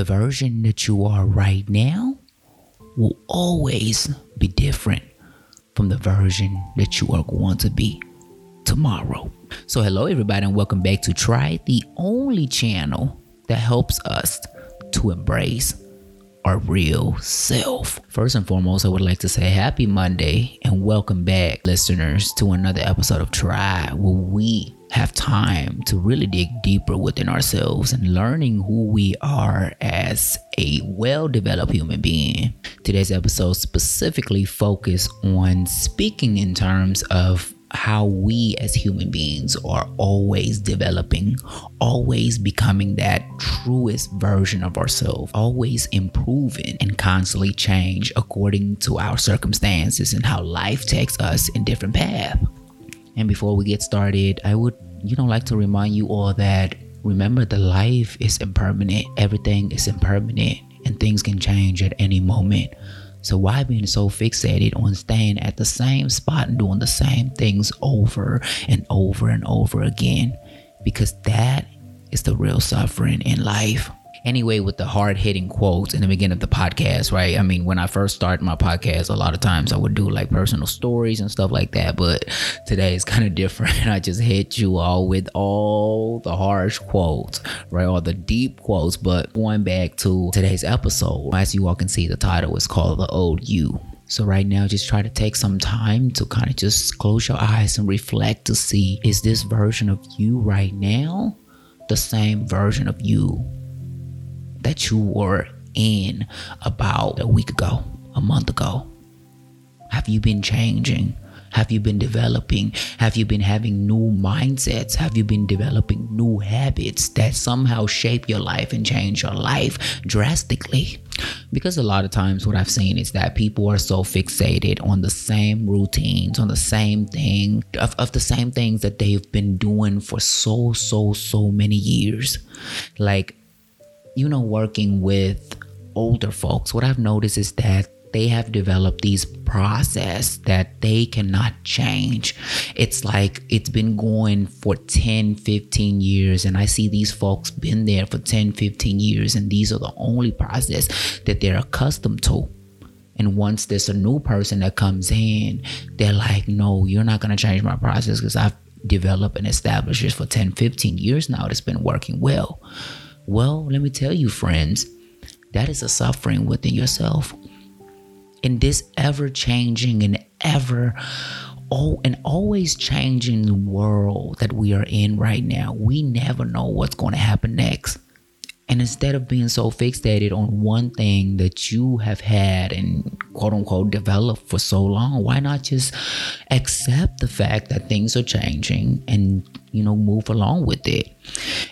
the version that you are right now will always be different from the version that you are going to be tomorrow. So, hello, everybody, and welcome back to Try, the only channel that helps us to embrace our real self. First and foremost, I would like to say happy Monday and welcome back, listeners, to another episode of Try, where we have time to really dig deeper within ourselves and learning who we are as a well developed human being. Today's episode specifically focus on speaking in terms of how we as human beings are always developing, always becoming that truest version of ourselves, always improving and constantly change according to our circumstances and how life takes us in different paths. And before we get started, I would, you know, like to remind you all that remember the life is impermanent, everything is impermanent, and things can change at any moment. So why being so fixated on staying at the same spot and doing the same things over and over and over again? Because that is the real suffering in life anyway with the hard hitting quotes in the beginning of the podcast, right? I mean, when I first started my podcast, a lot of times I would do like personal stories and stuff like that, but today is kind of different. I just hit you all with all the harsh quotes, right? All the deep quotes. But going back to today's episode, as you all can see, the title is called The Old You. So right now, just try to take some time to kind of just close your eyes and reflect to see is this version of you right now the same version of you that you were in about a week ago, a month ago? Have you been changing? Have you been developing? Have you been having new mindsets? Have you been developing new habits that somehow shape your life and change your life drastically? Because a lot of times, what I've seen is that people are so fixated on the same routines, on the same thing, of, of the same things that they've been doing for so, so, so many years. Like, you know, working with older folks, what I've noticed is that they have developed these process that they cannot change. It's like it's been going for 10, 15 years and I see these folks been there for 10, 15 years and these are the only process that they're accustomed to. And once there's a new person that comes in, they're like, "No, you're not going to change my process because I've developed and established this for 10, 15 years now. It's been working well." Well, let me tell you, friends, that is a suffering within yourself. In this ever changing and ever oh and always changing world that we are in right now, we never know what's going to happen next. And instead of being so fixated on one thing that you have had and quote unquote developed for so long, why not just accept the fact that things are changing and, you know, move along with it?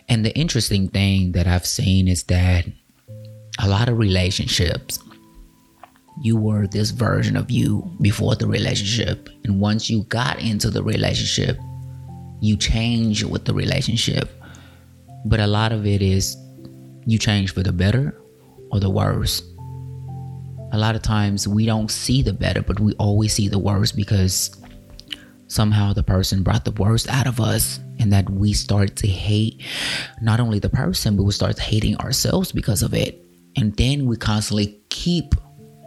And the interesting thing that I've seen is that a lot of relationships, you were this version of you before the relationship. And once you got into the relationship, you change with the relationship. But a lot of it is you change for the better or the worse. A lot of times we don't see the better, but we always see the worst because somehow the person brought the worst out of us and that we start to hate not only the person, but we start hating ourselves because of it. And then we constantly keep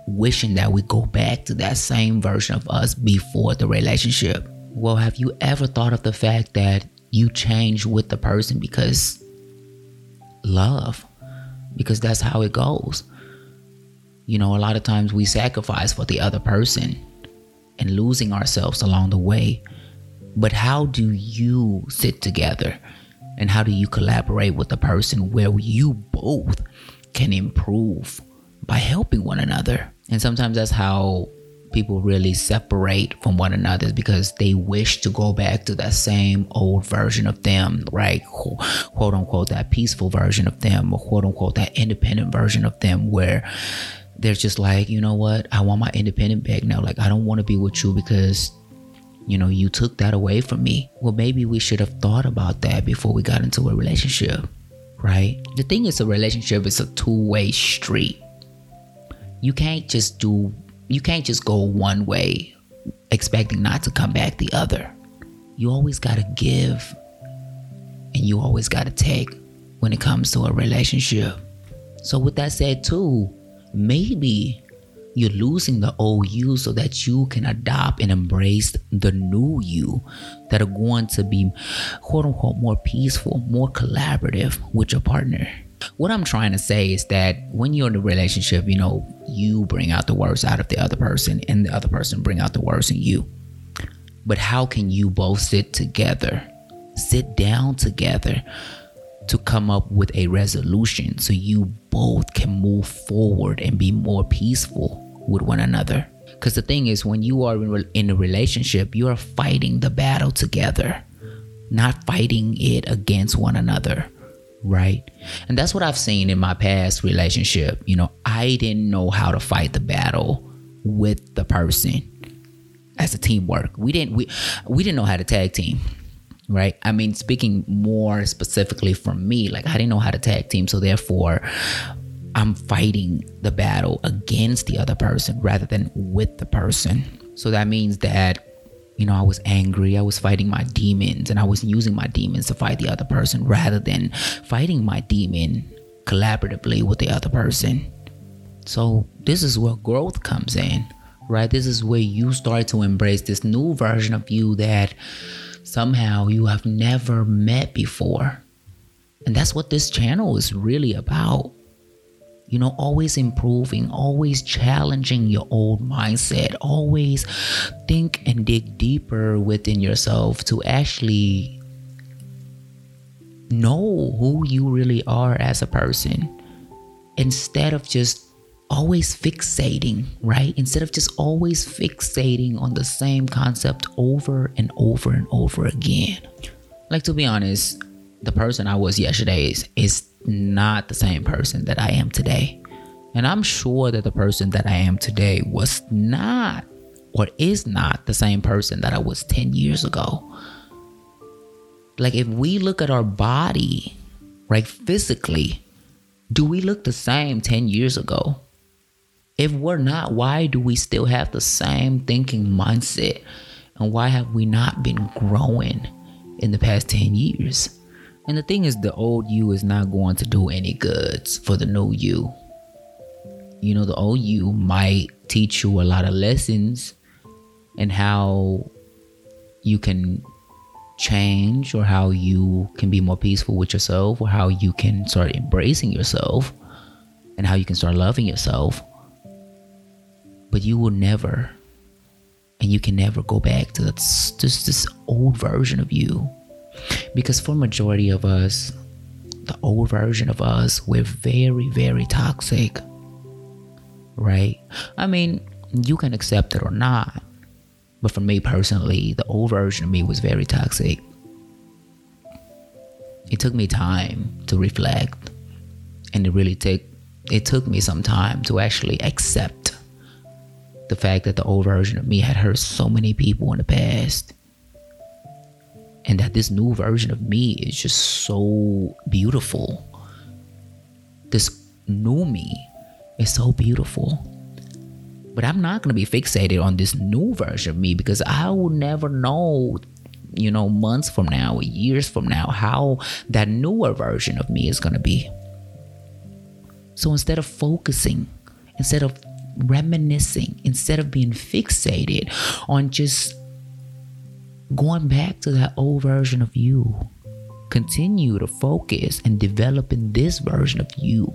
wishing that we go back to that same version of us before the relationship. Well, have you ever thought of the fact that you change with the person because love? Because that's how it goes. You know, a lot of times we sacrifice for the other person and losing ourselves along the way. But how do you sit together and how do you collaborate with the person where you both can improve by helping one another? And sometimes that's how people really separate from one another because they wish to go back to that same old version of them, right? Quote unquote, that peaceful version of them, or quote unquote, that independent version of them, where they're just like, you know what, I want my independent back now. Like, I don't want to be with you because you know, you took that away from me. Well, maybe we should have thought about that before we got into a relationship, right? The thing is, a relationship is a two way street. You can't just do you can't just go one way expecting not to come back the other. You always got to give and you always got to take when it comes to a relationship. So, with that said, too, maybe you're losing the old you so that you can adopt and embrace the new you that are going to be quote unquote more peaceful, more collaborative with your partner. What I'm trying to say is that when you're in a relationship, you know, you bring out the worst out of the other person and the other person bring out the worst in you. But how can you both sit together, sit down together to come up with a resolution so you both can move forward and be more peaceful with one another? Because the thing is, when you are in a relationship, you are fighting the battle together, not fighting it against one another right? And that's what I've seen in my past relationship. You know, I didn't know how to fight the battle with the person as a teamwork. We didn't we we didn't know how to tag team. Right? I mean, speaking more specifically from me, like I didn't know how to tag team, so therefore I'm fighting the battle against the other person rather than with the person. So that means that you know, I was angry. I was fighting my demons and I was using my demons to fight the other person rather than fighting my demon collaboratively with the other person. So, this is where growth comes in, right? This is where you start to embrace this new version of you that somehow you have never met before. And that's what this channel is really about you know, always improving, always challenging your old mindset, always think and dig deeper within yourself to actually know who you really are as a person instead of just always fixating, right? Instead of just always fixating on the same concept over and over and over again. Like, to be honest, the person I was yesterday is, is not the same person that I am today. And I'm sure that the person that I am today was not or is not the same person that I was 10 years ago. Like, if we look at our body, right, physically, do we look the same 10 years ago? If we're not, why do we still have the same thinking mindset? And why have we not been growing in the past 10 years? And the thing is, the old you is not going to do any goods for the new you. You know, the old you might teach you a lot of lessons and how you can change or how you can be more peaceful with yourself or how you can start embracing yourself and how you can start loving yourself. But you will never, and you can never go back to this, just this old version of you because for majority of us the old version of us we're very very toxic right? I mean you can accept it or not but for me personally the old version of me was very toxic. It took me time to reflect and it really took it took me some time to actually accept the fact that the old version of me had hurt so many people in the past and that this new version of me is just so beautiful. This new me is so beautiful. But I'm not going to be fixated on this new version of me because I will never know, you know, months from now years from now how that newer version of me is going to be. So instead of focusing, instead of reminiscing, instead of being fixated on just going back to that old version of you. Continue to focus and develop in this version of you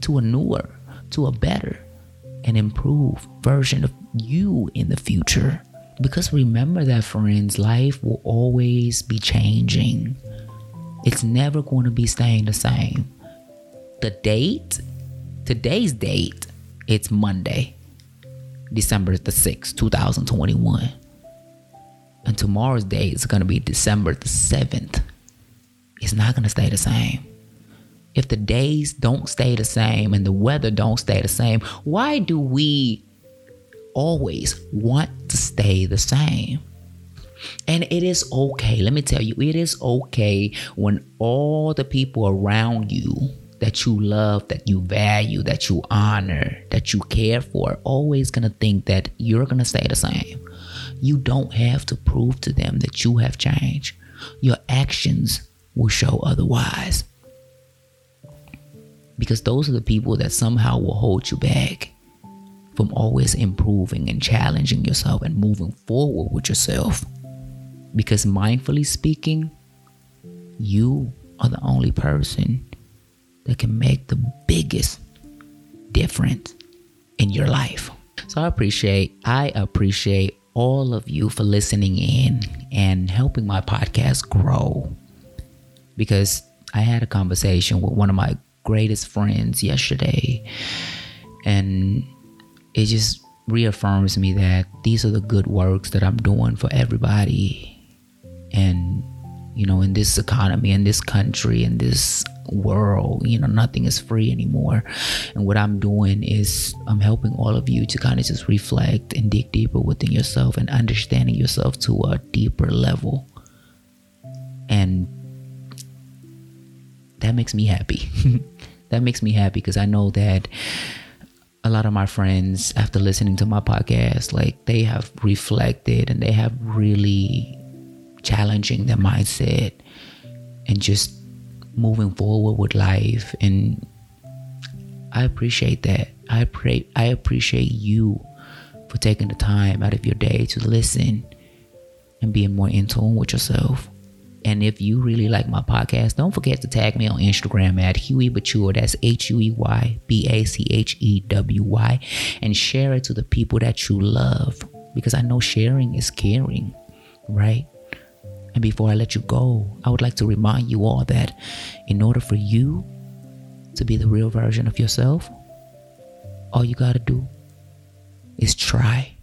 to a newer, to a better, and improved version of you in the future. Because remember that, friends, life will always be changing. It's never going to be staying the same. The date, today's date, it's Monday, December the 6th, 2021 and tomorrow's day is going to be December the 7th, it's not going to stay the same. If the days don't stay the same and the weather don't stay the same, why do we always want to stay the same? And it is okay. Let me tell you, it is okay when all the people around you that you love, that you value, that you honor, that you care for, always gonna think that you're gonna stay the same. You don't have to prove to them that you have changed. Your actions will show otherwise. Because those are the people that somehow will hold you back from always improving and challenging yourself and moving forward with yourself. Because mindfully speaking, you are the only person that can make the biggest difference in your life. So I appreciate I appreciate all of you for listening in and helping my podcast grow. Because I had a conversation with one of my greatest friends yesterday and it just reaffirms me that these are the good works that I'm doing for everybody. And you know, in this economy, in this country, in this world, you know, nothing is free anymore. And what I'm doing is I'm helping all of you to kind of just reflect and dig deeper within yourself and understanding yourself to a deeper level. And that makes me happy. that makes me happy because I know that a lot of my friends after listening to my podcast like they have reflected and they have really challenging their mindset and just moving forward with life and I appreciate that. I pray I appreciate you for taking the time out of your day to listen and being more in tune with yourself. And if you really like my podcast, don't forget to tag me on Instagram at Huey Bachewer. That's H U E Y B A C H E W Y. And share it to the people that you love. Because I know sharing is caring, right? And before I let you go, I would like to remind you all that in order for you to be the real version of yourself, all you got to do is try.